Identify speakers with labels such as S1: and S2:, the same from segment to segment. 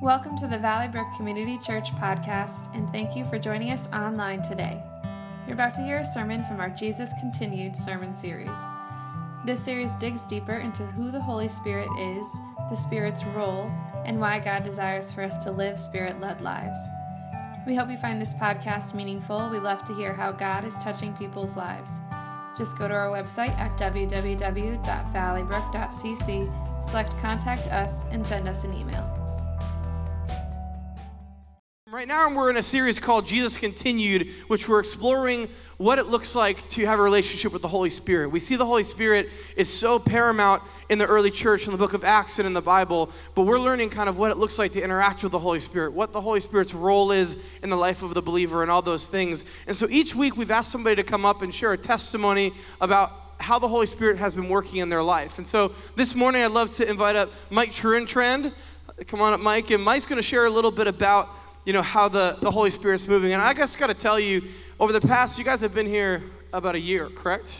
S1: Welcome to the Valley Brook Community Church podcast, and thank you for joining us online today. You're about to hear a sermon from our Jesus Continued sermon series. This series digs deeper into who the Holy Spirit is, the Spirit's role, and why God desires for us to live Spirit led lives. We hope you find this podcast meaningful. We love to hear how God is touching people's lives. Just go to our website at www.valleybrook.cc, select Contact Us, and send us an email.
S2: Right now, we're in a series called Jesus Continued, which we're exploring what it looks like to have a relationship with the Holy Spirit. We see the Holy Spirit is so paramount in the early church, in the book of Acts, and in the Bible, but we're learning kind of what it looks like to interact with the Holy Spirit, what the Holy Spirit's role is in the life of the believer, and all those things. And so each week, we've asked somebody to come up and share a testimony about how the Holy Spirit has been working in their life. And so this morning, I'd love to invite up Mike Truentrend. Come on up, Mike. And Mike's going to share a little bit about you know, how the, the Holy Spirit's moving. And I just got to tell you, over the past, you guys have been here about a year, correct?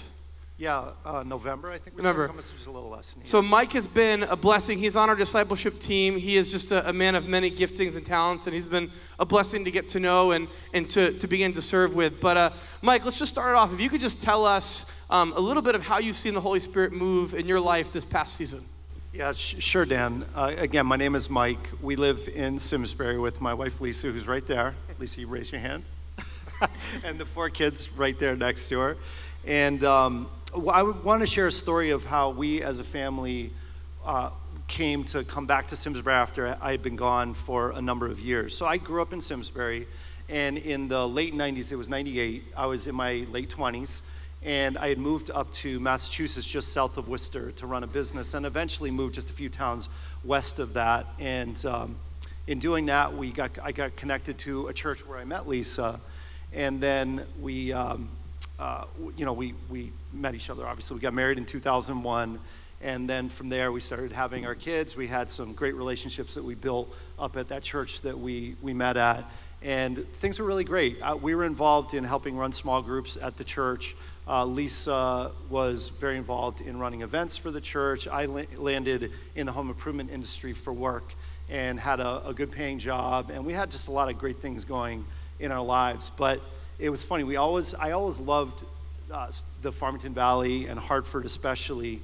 S3: Yeah, uh, November, I think. We
S2: November.
S3: A little less than
S2: So Mike has been a blessing. He's on our discipleship team. He is just a, a, man of many giftings and talents, and he's been a blessing to get to know and, and to, to begin to serve with. But uh, Mike, let's just start off. If you could just tell us um, a little bit of how you've seen the Holy Spirit move in your life this past season.
S3: Yeah, sh- sure, Dan. Uh, again, my name is Mike. We live in Simsbury with my wife Lisa, who's right there. Lisa, you raise your hand. and the four kids right there next to her. And um, I want to share a story of how we as a family uh, came to come back to Simsbury after I had been gone for a number of years. So I grew up in Simsbury, and in the late 90s, it was 98, I was in my late 20s and I had moved up to Massachusetts, just south of Worcester, to run a business, and eventually moved just a few towns west of that. And um, in doing that, we got I got connected to a church where I met Lisa, and then we, um, uh, you know, we we met each other. Obviously, we got married in 2001. And then from there, we started having our kids. We had some great relationships that we built up at that church that we, we met at. And things were really great. Uh, we were involved in helping run small groups at the church. Uh, Lisa was very involved in running events for the church. I la- landed in the home improvement industry for work and had a, a, good paying job. And we had just a lot of great things going in our lives. But it was funny. We always, I always loved uh, the Farmington Valley and Hartford especially.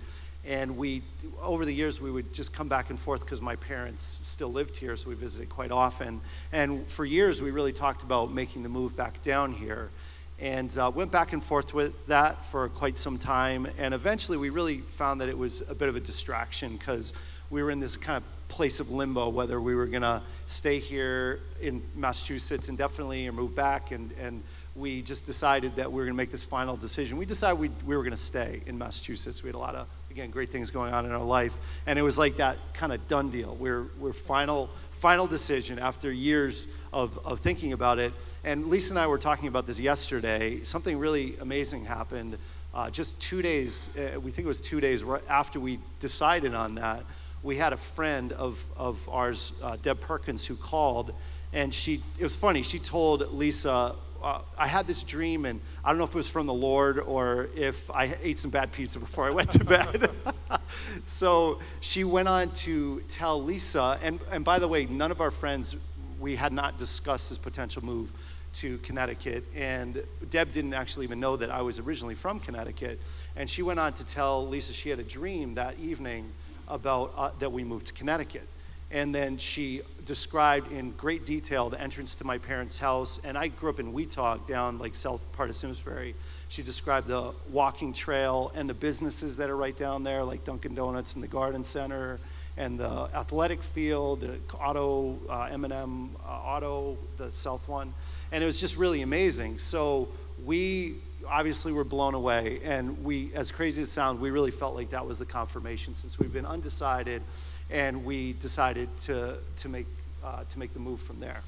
S3: And we, over the years, we would just come back and forth because my parents still lived here, so we visited quite often. And for years, we really talked about making the move back down here and uh, went back and forth with that for quite some time. And eventually, we really found that it was a bit of a distraction because we were in this kind of place of limbo whether we were going to stay here in Massachusetts indefinitely or move back. And, and we just decided that we were going to make this final decision. We decided we, we were going to stay in Massachusetts. We had a lot of, again, great things going on in our life. And it was like that kind of done deal. We're, we're final final decision after years of, of thinking about it. And Lisa and I were talking about this yesterday. Something really amazing happened uh, just two days, uh, we think it was two days right after we decided on that. We had a friend of, of ours, uh, Deb Perkins, who called. And she, it was funny, she told Lisa, uh, I had this dream, and I don't know if it was from the Lord or if I ate some bad pizza before I went to bed. so she went on to tell Lisa, and, and by the way, none of our friends, we had not discussed this potential move to Connecticut. And Deb didn't actually even know that I was originally from Connecticut. And she went on to tell Lisa she had a dream that evening about uh, that we moved to Connecticut. And then she described in great detail the entrance to my parents' house. And I grew up in Weatogue, down like south part of Simsbury. She described the walking trail and the businesses that are right down there, like Dunkin' Donuts and the Garden Center and the athletic field, the auto, uh, M&M uh, Auto, the south one. And it was just really amazing. So we obviously were blown away. And we, as crazy as it sounds, we really felt like that was the confirmation since we've been undecided and we decided to, to, make, uh, to make the move from there.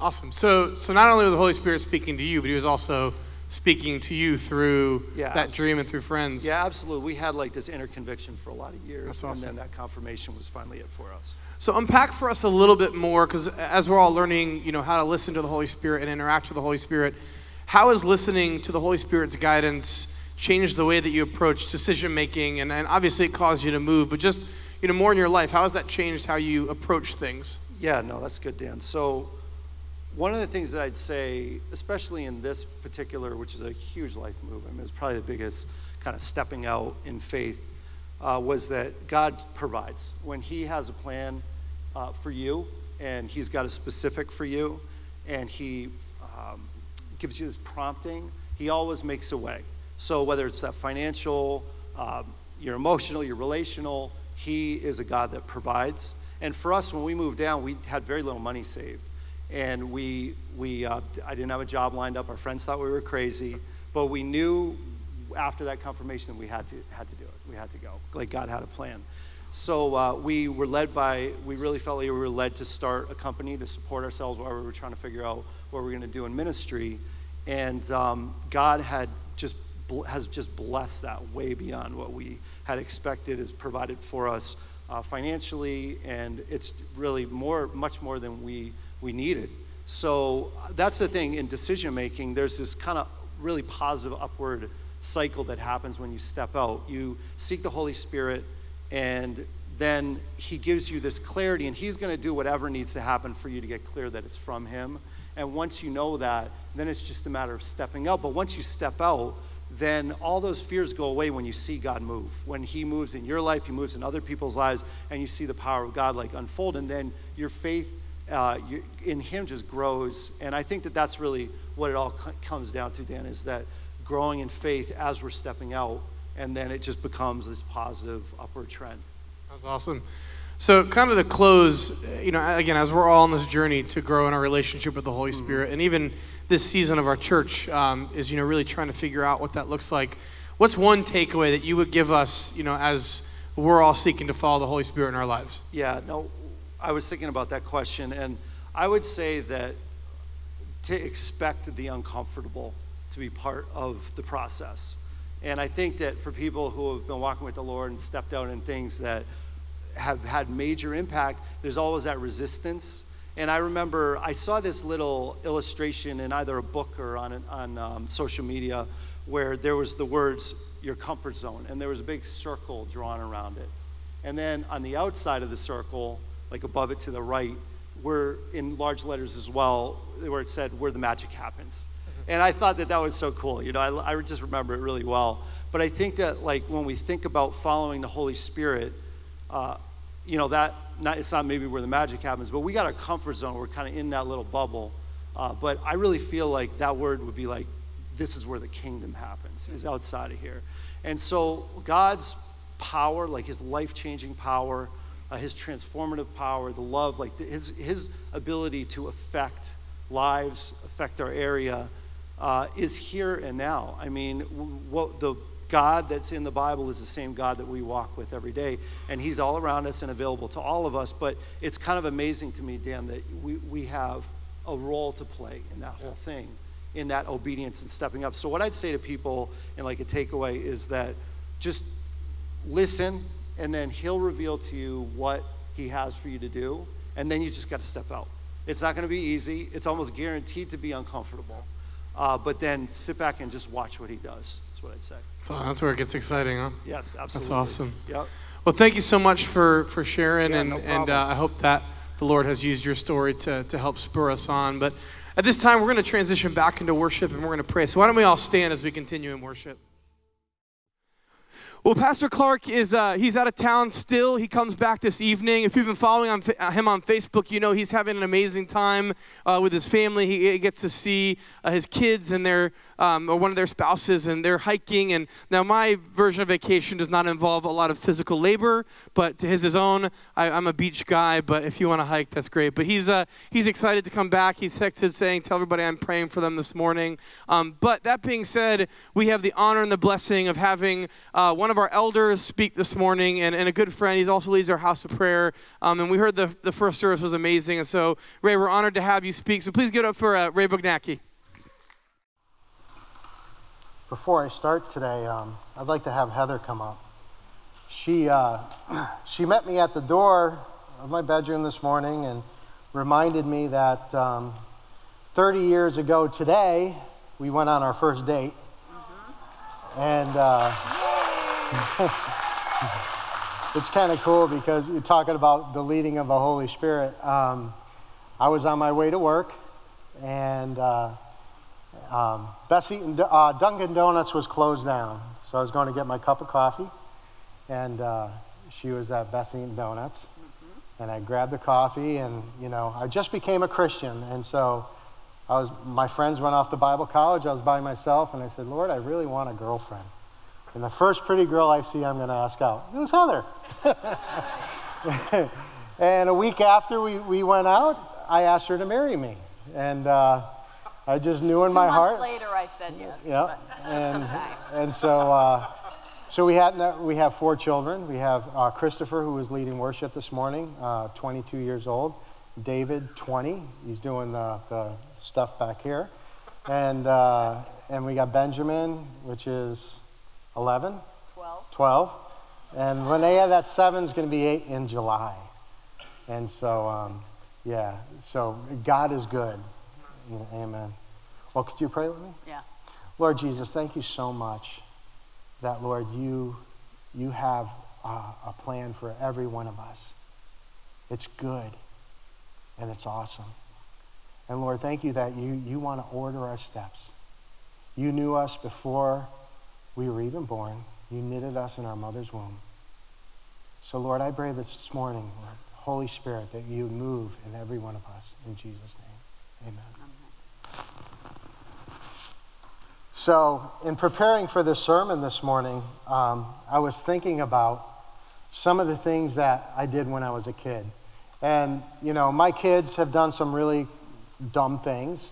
S2: Awesome. So, so not only was the Holy Spirit speaking to you, but he was also speaking to you through yeah, that absolutely. dream and through friends.
S3: Yeah, absolutely. We had like this inner conviction for a lot of years,
S2: awesome.
S3: and then that confirmation was finally it for us.
S2: So unpack for us a little bit more, because as we're all learning, you know, how to listen to the Holy Spirit and interact with the Holy Spirit, how is listening to the Holy Spirit's guidance changed the way that you approach decision making? And, and obviously, it caused you to move, but just you know, more in your life. How has that changed how you approach things?
S3: Yeah, no, that's good, Dan. So, one of the things that I'd say, especially in this particular, which is a huge life move, I mean, it's probably the biggest kind of stepping out in faith, uh, was that God provides. When He has a plan uh, for you, and He's got a specific for you, and He um, gives you this prompting, He always makes a way. So, whether it's that financial, um, your emotional, your relational, He is a God that provides. And for us, when we moved down, we had very little money saved and we we uh, I didn't have a job lined up. Our friends thought we were crazy, but we knew after that confirmation that we had to had to do it. We had to go. Like God had a plan. So uh, we were led by. We really felt like we were led to start a company to support ourselves while we were trying to figure out what we were going to do in ministry, and um, God had just has just blessed that way beyond what we had expected. Has provided for us uh, financially, and it's really more, much more than we we needed. So that's the thing in decision making. There's this kind of really positive upward cycle that happens when you step out. You seek the Holy Spirit, and then He gives you this clarity, and He's going to do whatever needs to happen for you to get clear that it's from Him. And once you know that, then it's just a matter of stepping out. But once you step out, then all those fears go away when you see God move. When He moves in your life, He moves in other people's lives, and you see the power of God like unfold, and then your faith uh, you, in him just grows. And I think that that's really what it all c- comes down to, Dan, is that growing in faith as we're stepping out, and then it just becomes this positive upward trend.
S2: That's awesome. So, kind of to close, you know, again, as we're all on this journey to grow in our relationship with the Holy mm-hmm. Spirit, and even this season of our church um, is, you know, really trying to figure out what that looks like. What's one takeaway that you would give us, you know, as we're all seeking to follow the Holy Spirit in our lives?
S3: Yeah, no, I was thinking about that question, and I would say that to expect the uncomfortable to be part of the process. And I think that for people who have been walking with the Lord and stepped out in things that have had major impact, there's always that resistance. And I remember I saw this little illustration in either a book or on, on um, social media where there was the words, your comfort zone, and there was a big circle drawn around it. And then on the outside of the circle, like above it to the right, were in large letters as well, where it said where the magic happens. Mm-hmm. And I thought that that was so cool. You know, I, I just remember it really well. But I think that like when we think about following the Holy Spirit, uh, you know, that not, it's not maybe where the magic happens, but we got a comfort zone. We're kind of in that little bubble. Uh, but I really feel like that word would be like, this is where the kingdom happens, is outside of here. And so God's power, like his life changing power, uh, his transformative power, the love, like his, his ability to affect lives, affect our area, uh, is here and now. I mean, what the God that's in the Bible is the same God that we walk with every day, and He's all around us and available to all of us. But it's kind of amazing to me, Dan, that we, we have a role to play in that whole thing, in that obedience and stepping up. So, what I'd say to people, and like a takeaway, is that just listen, and then he'll reveal to you what he has for you to do, and then you just got to step out. It's not going to be easy. It's almost guaranteed to be uncomfortable. Uh, but then sit back and just watch what he does. That's what I'd say.
S2: So that's where it gets exciting, huh?
S3: Yes, absolutely.
S2: That's awesome.
S3: Yep.
S2: Well, thank you so much for for sharing,
S3: yeah,
S2: and
S3: no
S2: and uh, I hope that the Lord has used your story to to help spur us on. But at this time, we're going to transition back into worship, and we're going to pray. So why don't we all stand as we continue in worship? Well, Pastor Clark is uh, he's out of town still. He comes back this evening. If you've been following on, uh, him on Facebook, you know he's having an amazing time uh, with his family. He, he, gets to see uh, his kids and their um, or one of their spouses, and they're hiking. And now my version of vacation does not involve a lot of physical labor, but to his his own. I, am a beach guy, but if you want to hike, that's great. But he's uh, he's excited to come back. He's texted saying, "Tell everybody I'm praying for them this morning." Um, but that being said, we have the honor and the blessing of having uh, one of our elders speak this morning, and, and a good friend. He's also leads our house of prayer. Um, and we heard the, the first service was amazing. And so, Ray, we're honored to have you speak. So please get up for uh, Ray Bugnacki.
S4: Before I start today, um, I'd like to have Heather come up. She, uh, she met me at the door of my bedroom this morning and reminded me that um, 30 years ago today, we went on our first date. Mm-hmm. And uh, it's kind of cool because you're talking about the leading of the Holy Spirit. Um, I was on my way to work, and uh, um, Bess Eaton, uh, Dunkin' Donuts was closed down. So I was going to get my cup of coffee, and uh, she was at Bess Eaton Donuts. Mm-hmm. And I grabbed the coffee, and you know, I just became a Christian, and so I was. My friends went off to Bible college. I was by myself, and I said, Lord, I really want a girlfriend. And the first pretty girl I see, I'm going to ask out. It was Heather. and a week after we, we went out, I asked her to marry me. And uh, I just knew in
S5: Two
S4: my
S5: months
S4: heart.
S5: later, I said yes.
S4: Yeah.
S5: but it took some
S4: And, and so, uh, so we, had, we have four children. We have uh, Christopher, who was leading worship this morning, uh, 22 years old. David, 20. He's doing the, the stuff back here. And, uh, and we got Benjamin, which is 11,
S5: 12.
S4: 12. And Linnea, that seven, is going to be eight in July. And so, um, yeah, so God is good. Amen. Well, could you pray with me?
S5: Yeah.
S4: Lord Jesus, thank you so much that, Lord, you, you have uh, a plan for every one of us. It's good and it's awesome. And Lord, thank you that you, you want to order our steps. You knew us before we were even born. You knitted us in our mother's womb. So, Lord, I pray this morning, Lord, Holy Spirit, that you move in every one of us. In Jesus' name, amen. amen. So, in preparing for this sermon this morning, um, I was thinking about some of the things that I did when I was a kid. And, you know, my kids have done some really dumb things,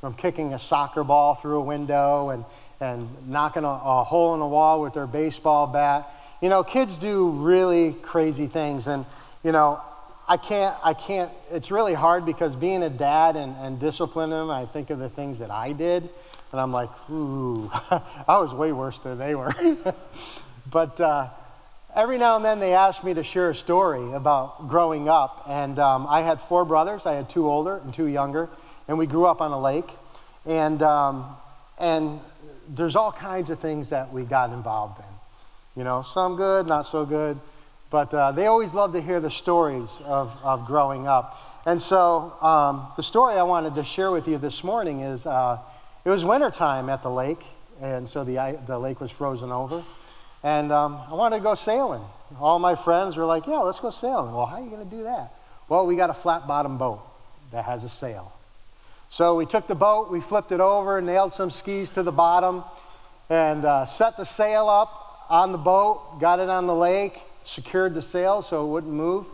S4: from kicking a soccer ball through a window and, and knocking a, a hole in the wall with their baseball bat. You know, kids do really crazy things. And, you know, I can't, I can't, it's really hard because being a dad and, and disciplining them, I think of the things that I did. And I'm like, ooh, I was way worse than they were. but uh, every now and then they ask me to share a story about growing up. And um, I had four brothers. I had two older and two younger. And we grew up on a lake. And, um, and there's all kinds of things that we got involved in. You know, some good, not so good. But uh, they always love to hear the stories of, of growing up. And so um, the story I wanted to share with you this morning is uh, it was wintertime at the lake, and so the, the lake was frozen over. And um, I wanted to go sailing. All my friends were like, yeah, let's go sailing. Well, how are you going to do that? Well, we got a flat bottom boat that has a sail. So we took the boat, we flipped it over, nailed some skis to the bottom, and uh, set the sail up on the boat, got it on the lake, secured the sail so it wouldn't move,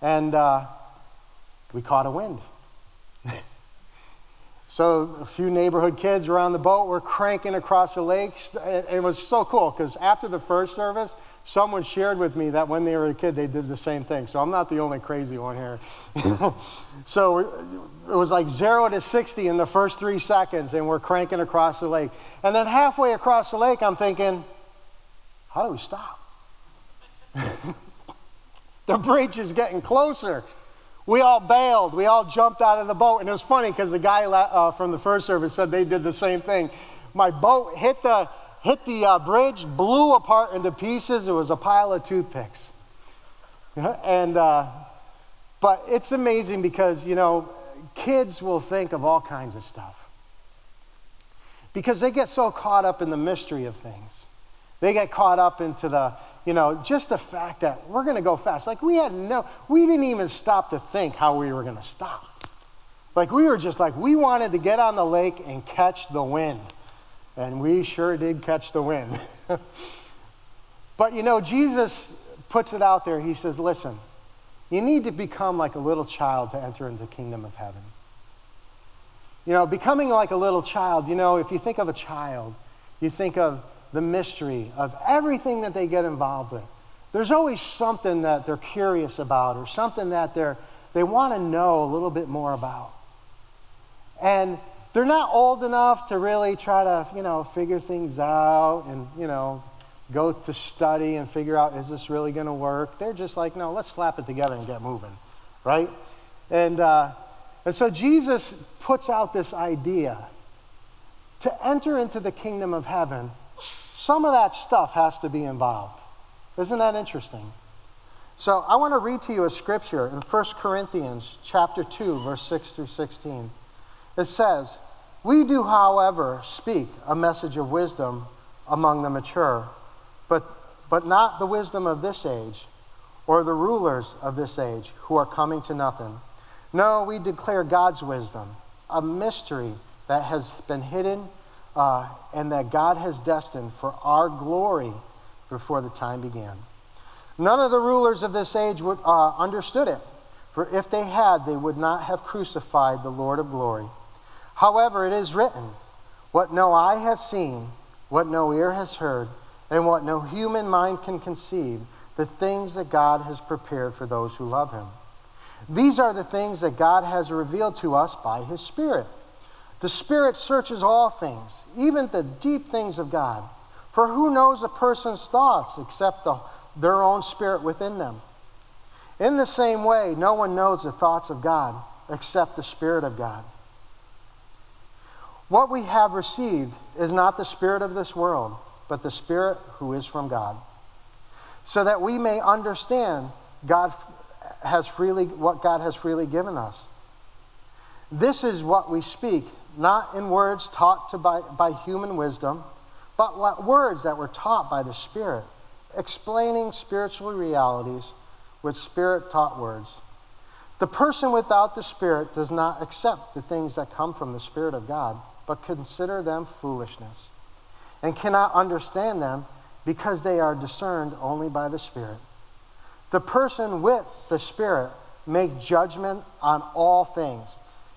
S4: and uh, we caught a wind. so a few neighborhood kids on the boat, we're cranking across the lake. It was so cool because after the first service, someone shared with me that when they were a kid, they did the same thing. So I'm not the only crazy one here. so it was like zero to 60 in the first three seconds, and we're cranking across the lake. And then halfway across the lake, I'm thinking, how do we stop? the bridge is getting closer. We all bailed. We all jumped out of the boat. And it was funny because the guy uh, from the first service said they did the same thing. My boat hit the, hit the uh, bridge, blew apart into pieces. It was a pile of toothpicks. and, uh, but it's amazing because, you know, kids will think of all kinds of stuff because they get so caught up in the mystery of things. They get caught up into the, you know, just the fact that we're going to go fast. Like we had no, we didn't even stop to think how we were going to stop. Like we were just like, we wanted to get on the lake and catch the wind. And we sure did catch the wind. but you know, Jesus puts it out there. He says, listen, you need to become like a little child to enter into the kingdom of heaven. You know, becoming like a little child, you know, if you think of a child, you think of the mystery of everything that they get involved with. There's always something that they're curious about or something that they're, they want to know a little bit more about. And they're not old enough to really try to, you know, figure things out and, you know, go to study and figure out is this really going to work. They're just like, no, let's slap it together and get moving, right? And, uh, and so Jesus puts out this idea to enter into the kingdom of heaven, some of that stuff has to be involved. Isn't that interesting? So I want to read to you a scripture in 1 Corinthians chapter 2 verse 6 through 16. It says, "We do however speak a message of wisdom among the mature, but but not the wisdom of this age or the rulers of this age who are coming to nothing. No, we declare God's wisdom, a mystery that has been hidden uh, and that God has destined for our glory before the time began. None of the rulers of this age would, uh, understood it, for if they had, they would not have crucified the Lord of glory. However, it is written, What no eye has seen, what no ear has heard, and what no human mind can conceive, the things that God has prepared for those who love him. These are the things that God has revealed to us by his Spirit. The Spirit searches all things, even the deep things of God. For who knows a person's thoughts except the, their own spirit within them? In the same way, no one knows the thoughts of God except the Spirit of God. What we have received is not the Spirit of this world, but the Spirit who is from God, so that we may understand God has freely, what God has freely given us. This is what we speak, not in words taught to by, by human wisdom, but words that were taught by the Spirit, explaining spiritual realities with Spirit taught words. The person without the Spirit does not accept the things that come from the Spirit of God, but consider them foolishness, and cannot understand them because they are discerned only by the Spirit. The person with the Spirit make judgment on all things,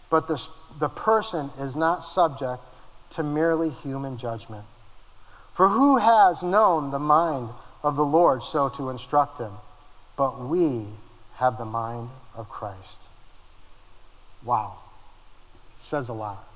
S4: but the, the person is not subject to merely human judgment. For who has known the mind of the Lord so to instruct him? But we have the mind of Christ. Wow. Says a lot.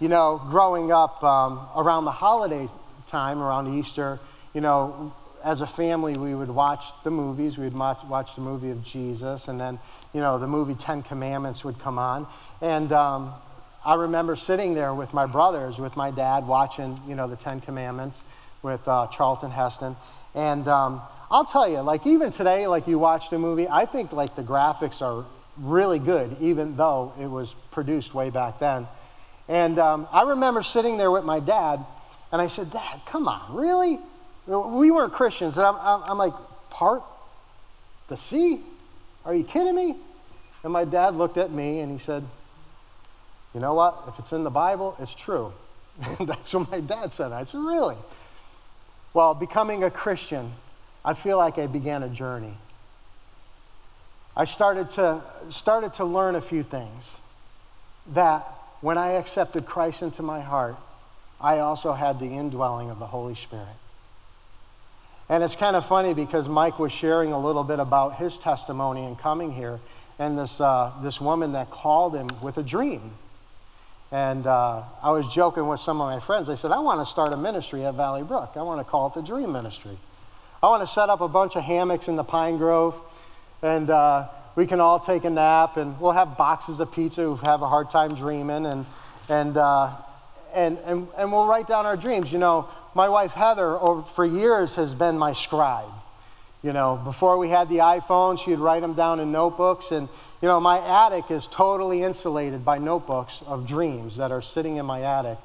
S4: You know, growing up um, around the holiday time, around Easter, you know, as a family, we would watch the movies. We'd watch, watch the movie of Jesus, and then, you know, the movie Ten Commandments would come on. And um, I remember sitting there with my brothers, with my dad, watching, you know, the Ten Commandments with uh, Charlton Heston. And um, I'll tell you, like, even today, like, you watch a movie, I think, like, the graphics are really good, even though it was produced way back then. And um, I remember sitting there with my dad, and I said, Dad, come on, really? We weren't Christians. And I'm, I'm, I'm like, part the sea? Are you kidding me? And my dad looked at me and he said, You know what? If it's in the Bible, it's true. That's what my dad said. I said, Really? Well, becoming a Christian, I feel like I began a journey. I started to, started to learn a few things. That when I accepted Christ into my heart, I also had the indwelling of the Holy Spirit. And it's kind of funny because Mike was sharing a little bit about his testimony in coming here, and this, uh, this woman that called him with a dream. And uh, I was joking with some of my friends. I said, I want to start a ministry at Valley Brook. I want to call it the Dream Ministry. I want to set up a bunch of hammocks in the pine grove, and uh, we can all take a nap, and we'll have boxes of pizza who have a hard time dreaming, and, and, uh, and, and, and we'll write down our dreams. You know, my wife Heather, over, for years, has been my scribe. You know, before we had the iPhone, she'd write them down in notebooks. And, you know, my attic is totally insulated by notebooks of dreams that are sitting in my attic.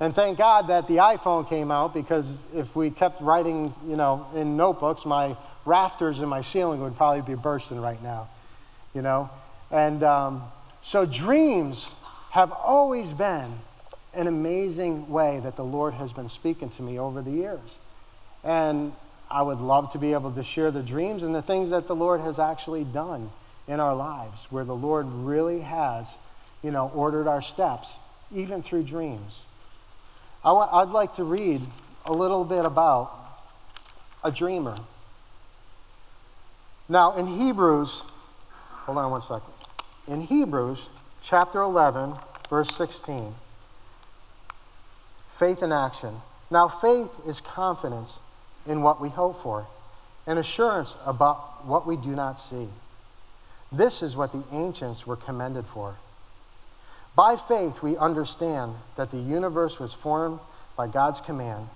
S4: And thank God that the iPhone came out because if we kept writing, you know, in notebooks, my rafters and my ceiling would probably be bursting right now, you know. And um, so dreams have always been an amazing way that the Lord has been speaking to me over the years. And I would love to be able to share the dreams and the things that the Lord has actually done in our lives, where the Lord really has, you know, ordered our steps, even through dreams. i w- I'd like to read a little bit about a dreamer. Now, in Hebrews, hold on one second. In Hebrews chapter 11, verse 16. Faith in action. Now, faith is confidence in what we hope for and assurance about what we do not see. This is what the ancients were commended for. By faith, we understand that the universe was formed by God's command,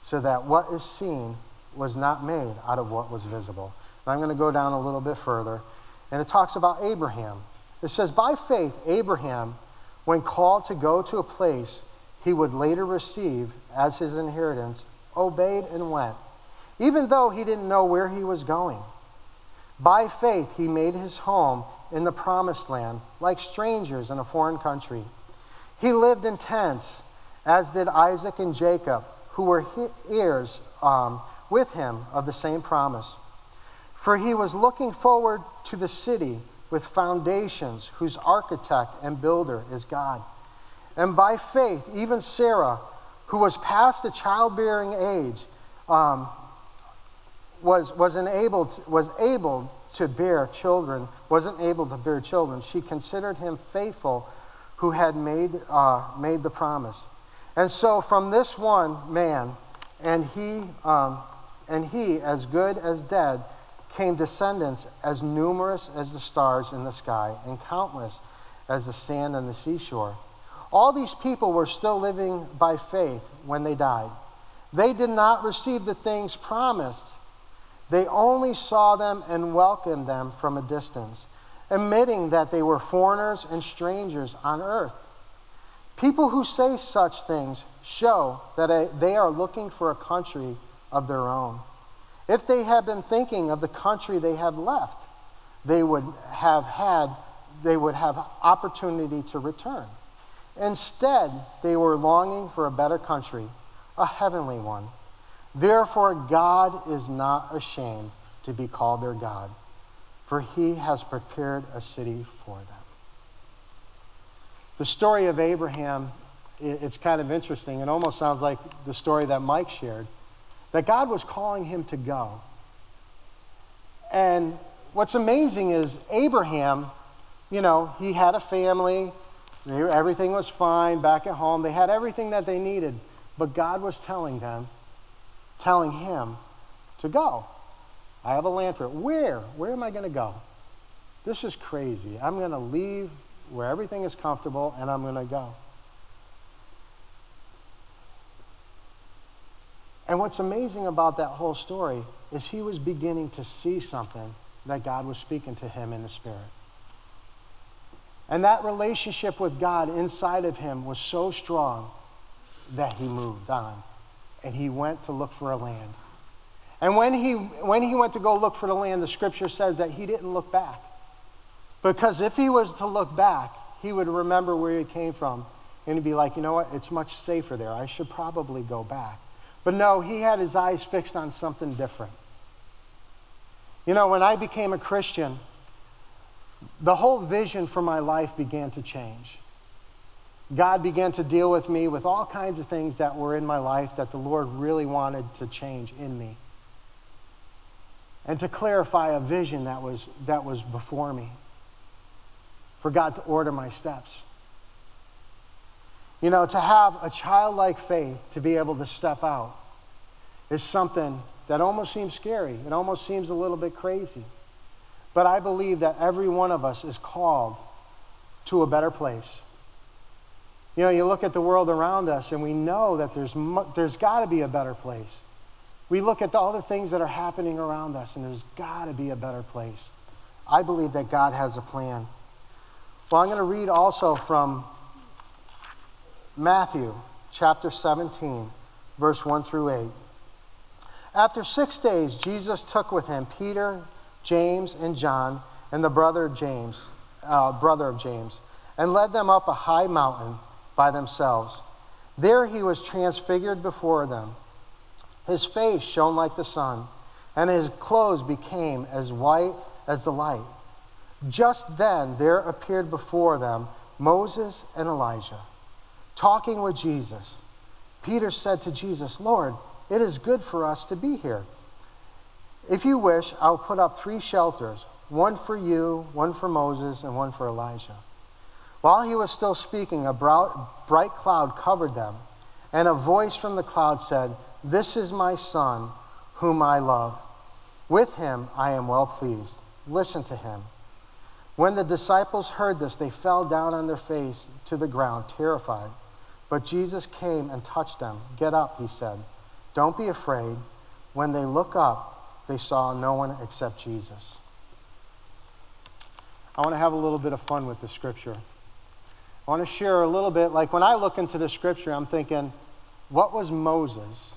S4: so that what is seen was not made out of what was visible. I'm going to go down a little bit further. And it talks about Abraham. It says, By faith, Abraham, when called to go to a place he would later receive as his inheritance, obeyed and went, even though he didn't know where he was going. By faith, he made his home in the promised land, like strangers in a foreign country. He lived in tents, as did Isaac and Jacob, who were heirs um, with him of the same promise. For he was looking forward to the city with foundations, whose architect and builder is God. And by faith, even Sarah, who was past the childbearing age, um, was, was, enabled, was able to bear children, wasn't able to bear children. She considered him faithful who had made, uh, made the promise. And so from this one man, and he, um, and he, as good as dead, came descendants as numerous as the stars in the sky and countless as the sand on the seashore. All these people were still living by faith when they died. They did not receive the things promised. They only saw them and welcomed them from a distance, admitting that they were foreigners and strangers on earth. People who say such things show that uh, they are looking for a country of their own. If they had been thinking of the country they had left, they would have had they would have opportunity to return. Instead, they were longing for a better country, a heavenly one. Therefore, God is not ashamed to be called their God, for he has prepared a city for them. The story of Abraham, it's kind of interesting. It almost sounds like the story that Mike shared that God was calling him to go. And what's amazing is Abraham, you know, he had a family, everything was fine back at home, they had everything that they needed, but God was telling them, telling him to go. I have a land for it. Where? Where am I going to go? This is crazy. I'm going to leave where everything is comfortable and I'm going to go. And what's amazing about that whole story is he was beginning to see something that God was speaking to him in the Spirit. And that relationship with God inside of him was so strong that he moved on and he went to look for a land. And when he, when he went to go look for the land, the scripture says that he didn't look back. Because if he was to look back, he would remember where he came from and he'd be like, you know what, it's much safer there. I should probably go back. But no, he had his eyes fixed on something different. You know, when I became a Christian, the whole vision for my life began to change. God began to deal with me with all kinds of things that were in my life that the Lord really wanted to change in me. And to clarify a vision that was, that was before me. For God to order my steps. You know, to have a childlike faith to be able to step out is something that almost seems scary. It almost seems a little bit crazy. But I believe that every one of us is called to a better place. You know, you look at the world around us and we know that there's, there's got to be a better place. We look at all the things that are happening around us and there's got to be a better place. I believe that God has a plan. Well, I'm going to read also from Matthew chapter 17, verse 1 through 8. After six days, Jesus took with him Peter, James, and John, and the brother of James, uh, brother of James, and led them up a high mountain by themselves. There he was transfigured before them. His face shone like the sun, and his clothes became as white as the light. Just then there appeared before them Moses and Elijah talking with Jesus, Peter said to Jesus, Lord, it is good for us to be here. If you wish, I'll put up three shelters one for you, one for Moses, and one for Elijah. While he was still speaking, a bright cloud covered them, and a voice from the cloud said, This is my son, whom I love. With him I am well pleased. Listen to him. When the disciples heard this, they fell down on their face to the ground, terrified. But Jesus came and touched them. Get up, he said. Don't be afraid. When they look up, they saw no one except Jesus. I want to have a little bit of fun with the scripture. I want to share a little bit, like when I look into the scripture, I'm thinking, what was Moses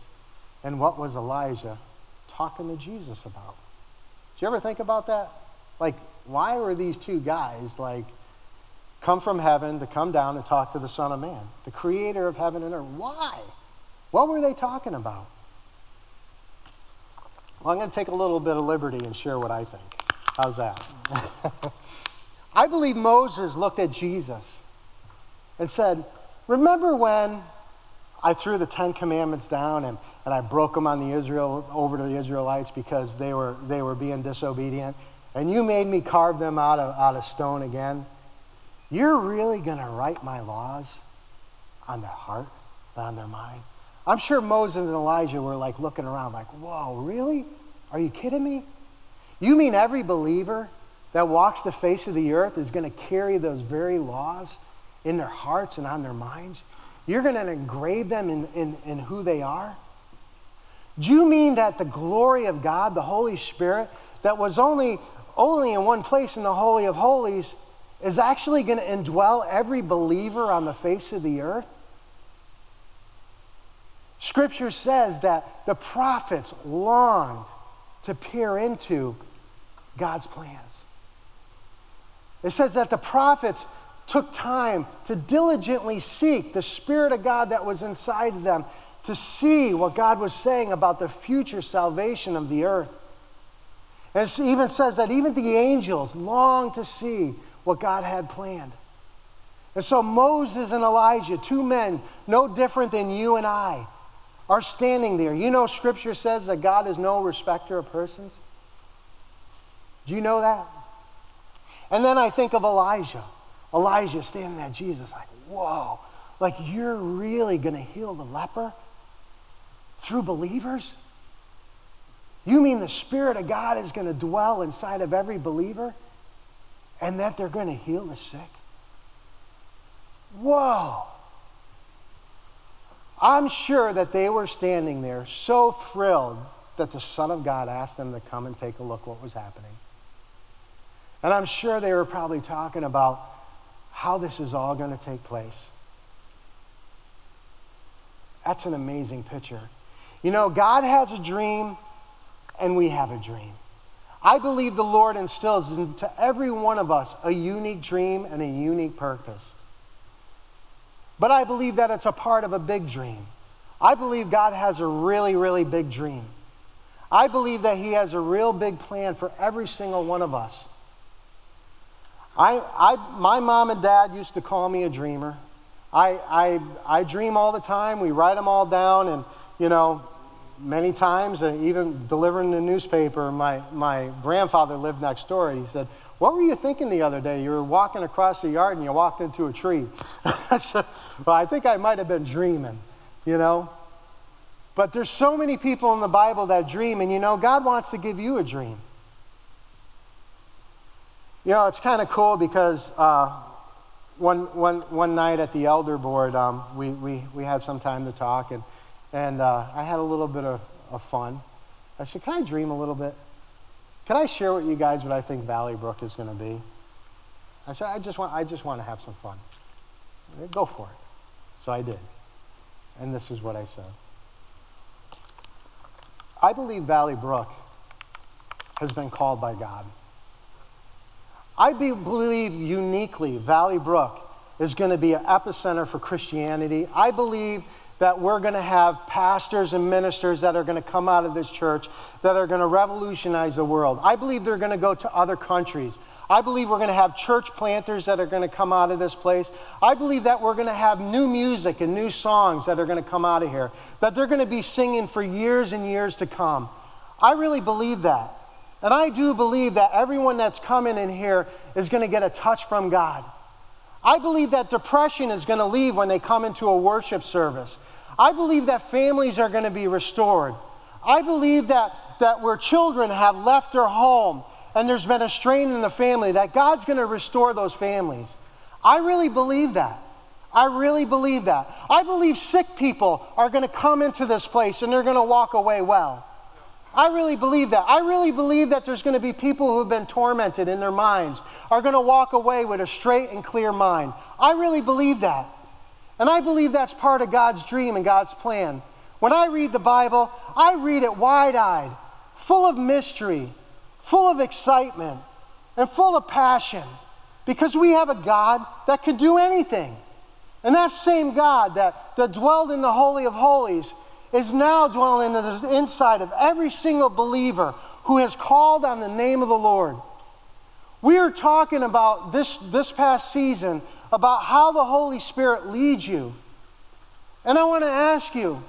S4: and what was Elijah talking to Jesus about? Did you ever think about that? Like, why were these two guys, like, come from heaven to come down and talk to the Son of Man, the creator of heaven and earth? Why? What were they talking about? Well, I'm going to take a little bit of liberty and share what I think. How's that? I believe Moses looked at Jesus and said, Remember when I threw the Ten Commandments down and, and I broke them on the Israel over to the Israelites because they were, they were being disobedient? And you made me carve them out of, out of stone again? You're really going to write my laws on their heart, not on their mind? I'm sure Moses and Elijah were like looking around, like, whoa, really? Are you kidding me? You mean every believer that walks the face of the earth is going to carry those very laws in their hearts and on their minds? You're going to engrave them in, in, in who they are? Do you mean that the glory of God, the Holy Spirit, that was only, only in one place in the Holy of Holies, is actually going to indwell every believer on the face of the earth? Scripture says that the prophets longed to peer into God's plans. It says that the prophets took time to diligently seek the Spirit of God that was inside of them to see what God was saying about the future salvation of the earth. And it even says that even the angels longed to see what God had planned. And so Moses and Elijah, two men no different than you and I, are standing there. You know, Scripture says that God is no respecter of persons. Do you know that? And then I think of Elijah. Elijah standing at Jesus, like, whoa, like you're really going to heal the leper through believers? You mean the Spirit of God is going to dwell inside of every believer and that they're going to heal the sick? Whoa. I'm sure that they were standing there so thrilled that the Son of God asked them to come and take a look what was happening. And I'm sure they were probably talking about how this is all going to take place. That's an amazing picture. You know, God has a dream, and we have a dream. I believe the Lord instills into every one of us a unique dream and a unique purpose. But I believe that it's a part of a big dream. I believe God has a really, really big dream. I believe that He has a real big plan for every single one of us. I, I, my mom and dad used to call me a dreamer. I, I, I dream all the time. We write them all down, and, you know, many times, uh, even delivering the newspaper, my, my grandfather lived next door. He said, What were you thinking the other day? You were walking across the yard and you walked into a tree. I said, Well, I think I might have been dreaming, you know? But there's so many people in the Bible that dream, and you know, God wants to give you a dream. You know, it's kind of cool because uh, one, one, one night at the elder board, um, we, we, we had some time to talk, and, and uh, I had a little bit of, of fun. I said, Can I dream a little bit? Can I share with you guys what I think Valley Brook is going to be? I said, I just, want, I just want to have some fun. Said, Go for it. So I did. And this is what I said. I believe Valley Brook has been called by God. I be, believe uniquely Valley Brook is going to be an epicenter for Christianity. I believe that we're going to have pastors and ministers that are going to come out of this church that are going to revolutionize the world. I believe they're going to go to other countries. I believe we're going to have church planters that are going to come out of this place. I believe that we're going to have new music and new songs that are going to come out of here, that they're going to be singing for years and years to come. I really believe that. And I do believe that everyone that's coming in here is going to get a touch from God. I believe that depression is going to leave when they come into a worship service. I believe that families are going to be restored. I believe that, that where children have left their home and there's been a strain in the family, that God's going to restore those families. I really believe that. I really believe that. I believe sick people are going to come into this place and they're going to walk away well. I really believe that. I really believe that there's going to be people who have been tormented in their minds are going to walk away with a straight and clear mind. I really believe that. And I believe that's part of God's dream and God's plan. When I read the Bible, I read it wide eyed, full of mystery, full of excitement, and full of passion because we have a God that could do anything. And that same God that, that dwelled in the Holy of Holies is now dwelling in the inside of every single believer who has called on the name of the Lord. We are talking about this, this past season about how the Holy Spirit leads you. And I want to ask you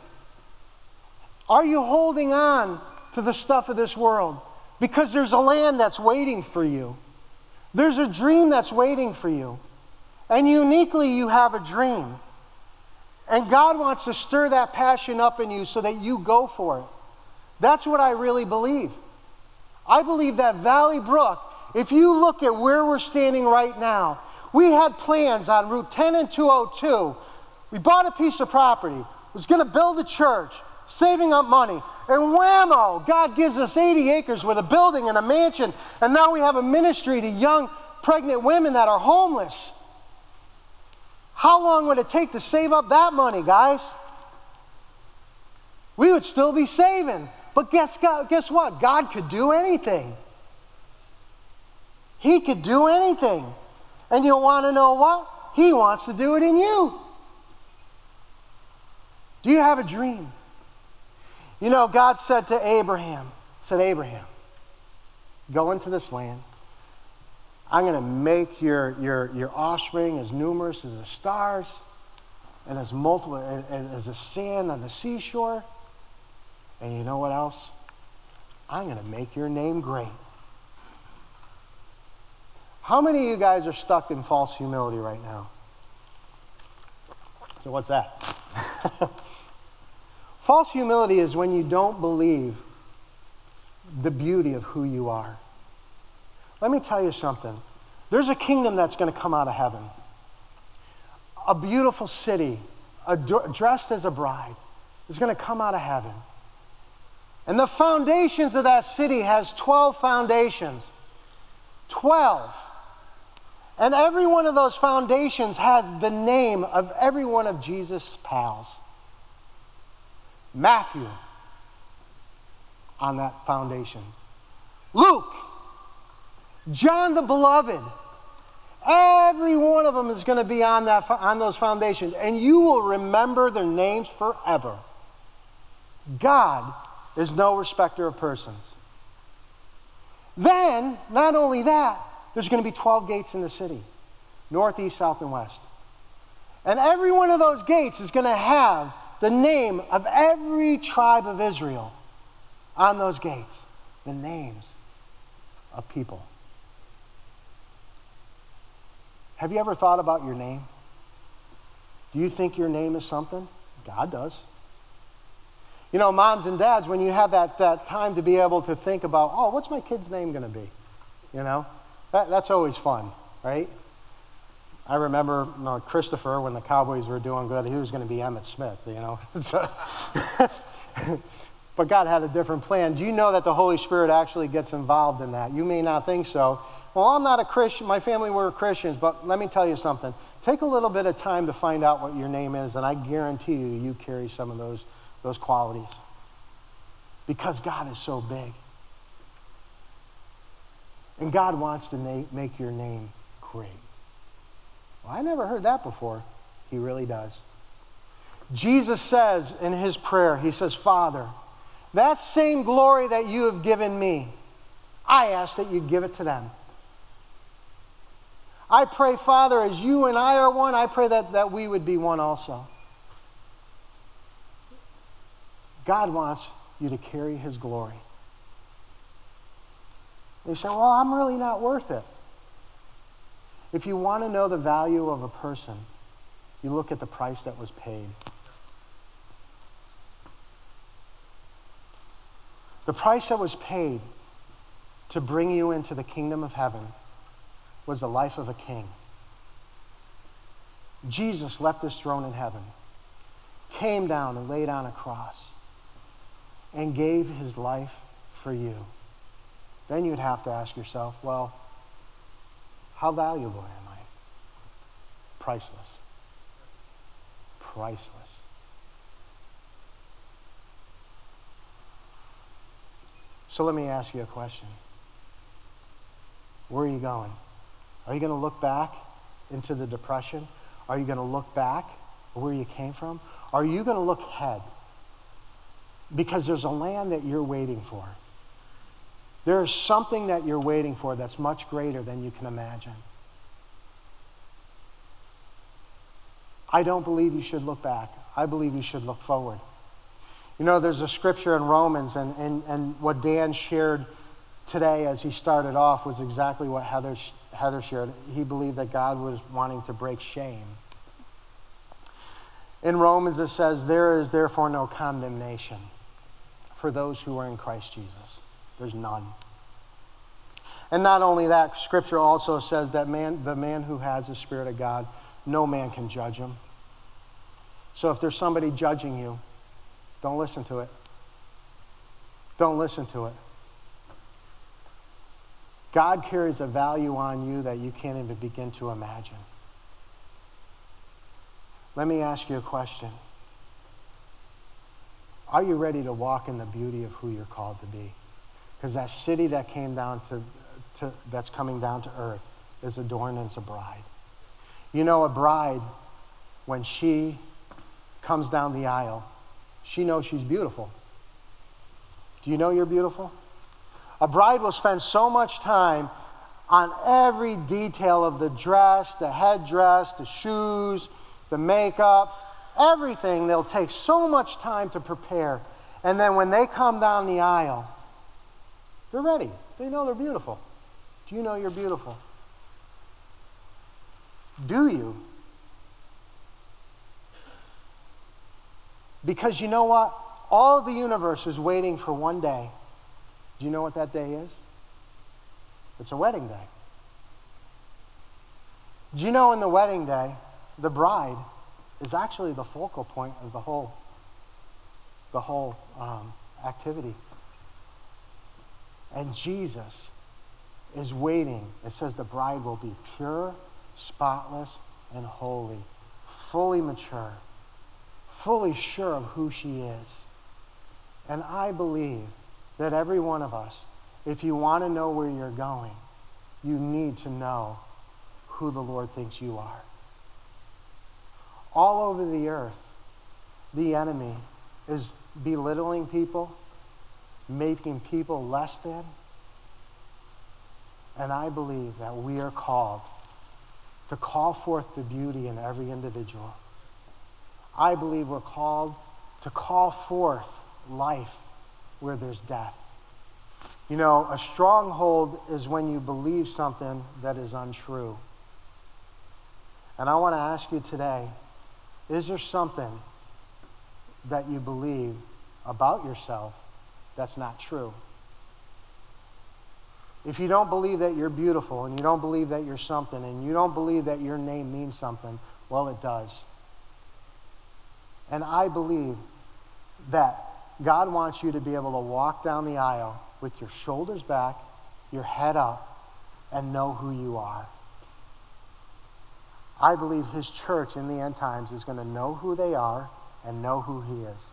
S4: are you holding on to the stuff of this world? Because there's a land that's waiting for you, there's a dream that's waiting for you. And uniquely, you have a dream. And God wants to stir that passion up in you so that you go for it. That's what I really believe. I believe that Valley Brook, if you look at where we're standing right now, we had plans on Route 10 and 202. We bought a piece of property, was going to build a church, saving up money. And whammo, God gives us 80 acres with a building and a mansion. And now we have a ministry to young pregnant women that are homeless. How long would it take to save up that money, guys? We would still be saving. But guess, guess what? God could do anything. He could do anything. And you want to know what? He wants to do it in you. Do you have a dream? You know, God said to Abraham, said, Abraham, go into this land. I'm going to make your, your, your offspring as numerous as the stars and as multiple as the sand on the seashore. And you know what else? I'm going to make your name great. How many of you guys are stuck in false humility right now? So, what's that? false humility is when you don't believe the beauty of who you are. Let me tell you something. There's a kingdom that's going to come out of heaven. A beautiful city, dressed as a bride, is going to come out of heaven. And the foundations of that city has 12 foundations. 12. And every one of those foundations has the name of every one of Jesus' pals. Matthew on that foundation. Luke John the Beloved. Every one of them is going to be on, that, on those foundations, and you will remember their names forever. God is no respecter of persons. Then, not only that, there's going to be 12 gates in the city north, east, south, and west. And every one of those gates is going to have the name of every tribe of Israel on those gates, the names of people. Have you ever thought about your name? Do you think your name is something? God does. You know, moms and dads, when you have that, that time to be able to think about, oh, what's my kid's name going to be? You know, that, that's always fun, right? I remember you know, Christopher, when the Cowboys were doing good, he was going to be Emmitt Smith, you know. but God had a different plan. Do you know that the Holy Spirit actually gets involved in that? You may not think so, well, I'm not a Christian. My family were Christians, but let me tell you something. Take a little bit of time to find out what your name is, and I guarantee you, you carry some of those, those qualities. Because God is so big. And God wants to na- make your name great. Well, I never heard that before. He really does. Jesus says in his prayer, He says, Father, that same glory that you have given me, I ask that you give it to them. I pray, Father, as you and I are one, I pray that, that we would be one also. God wants you to carry his glory. They say, Well, I'm really not worth it. If you want to know the value of a person, you look at the price that was paid. The price that was paid to bring you into the kingdom of heaven was the life of a king. Jesus left his throne in heaven, came down and laid on a cross, and gave his life for you, then you'd have to ask yourself, well, how valuable am I? Priceless. Priceless. So let me ask you a question. Where are you going? Are you going to look back into the depression? Are you going to look back where you came from? Are you going to look ahead? Because there's a land that you're waiting for. There is something that you're waiting for that's much greater than you can imagine. I don't believe you should look back. I believe you should look forward. You know, there's a scripture in Romans, and, and, and what Dan shared today as he started off was exactly what Heather, Heather shared. He believed that God was wanting to break shame. In Romans, it says, There is therefore no condemnation for those who are in Christ Jesus. There's none. And not only that, Scripture also says that man, the man who has the Spirit of God, no man can judge him. So if there's somebody judging you, don't listen to it. Don't listen to it. God carries a value on you that you can't even begin to imagine. Let me ask you a question. Are you ready to walk in the beauty of who you're called to be? Because that city that came down to, to, that's coming down to earth is adorned as a bride. You know, a bride, when she comes down the aisle, she knows she's beautiful. Do you know you're beautiful? A bride will spend so much time on every detail of the dress, the headdress, the shoes, the makeup, everything. They'll take so much time to prepare. And then when they come down the aisle, they're ready. They know they're beautiful. Do you know you're beautiful? Do you? Because you know what? All the universe is waiting for one day. Do you know what that day is? It's a wedding day. Do you know in the wedding day, the bride is actually the focal point of the whole, the whole um, activity. And Jesus is waiting. It says the bride will be pure, spotless, and holy, fully mature fully sure of who she is. And I believe that every one of us, if you want to know where you're going, you need to know who the Lord thinks you are. All over the earth, the enemy is belittling people, making people less than. And I believe that we are called to call forth the beauty in every individual. I believe we're called to call forth life where there's death. You know, a stronghold is when you believe something that is untrue. And I want to ask you today is there something that you believe about yourself that's not true? If you don't believe that you're beautiful and you don't believe that you're something and you don't believe that your name means something, well, it does. And I believe that God wants you to be able to walk down the aisle with your shoulders back, your head up, and know who you are. I believe his church in the end times is going to know who they are and know who he is.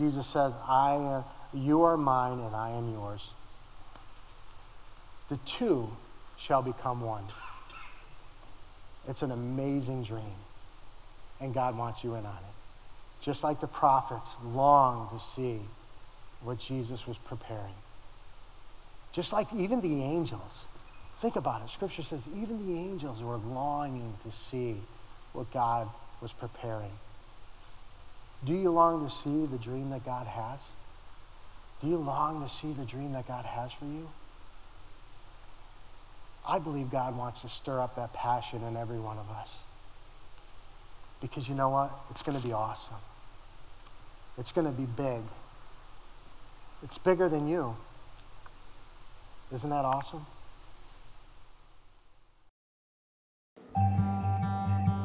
S4: Jesus says, I you are mine and I am yours. The two shall become one. It's an amazing dream and God wants you in on it. Just like the prophets long to see what Jesus was preparing. Just like even the angels. Think about it. Scripture says even the angels were longing to see what God was preparing. Do you long to see the dream that God has? Do you long to see the dream that God has for you? I believe God wants to stir up that passion in every one of us. Because you know what? It's going to be awesome. It's going to be big. It's bigger than you. Isn't that awesome?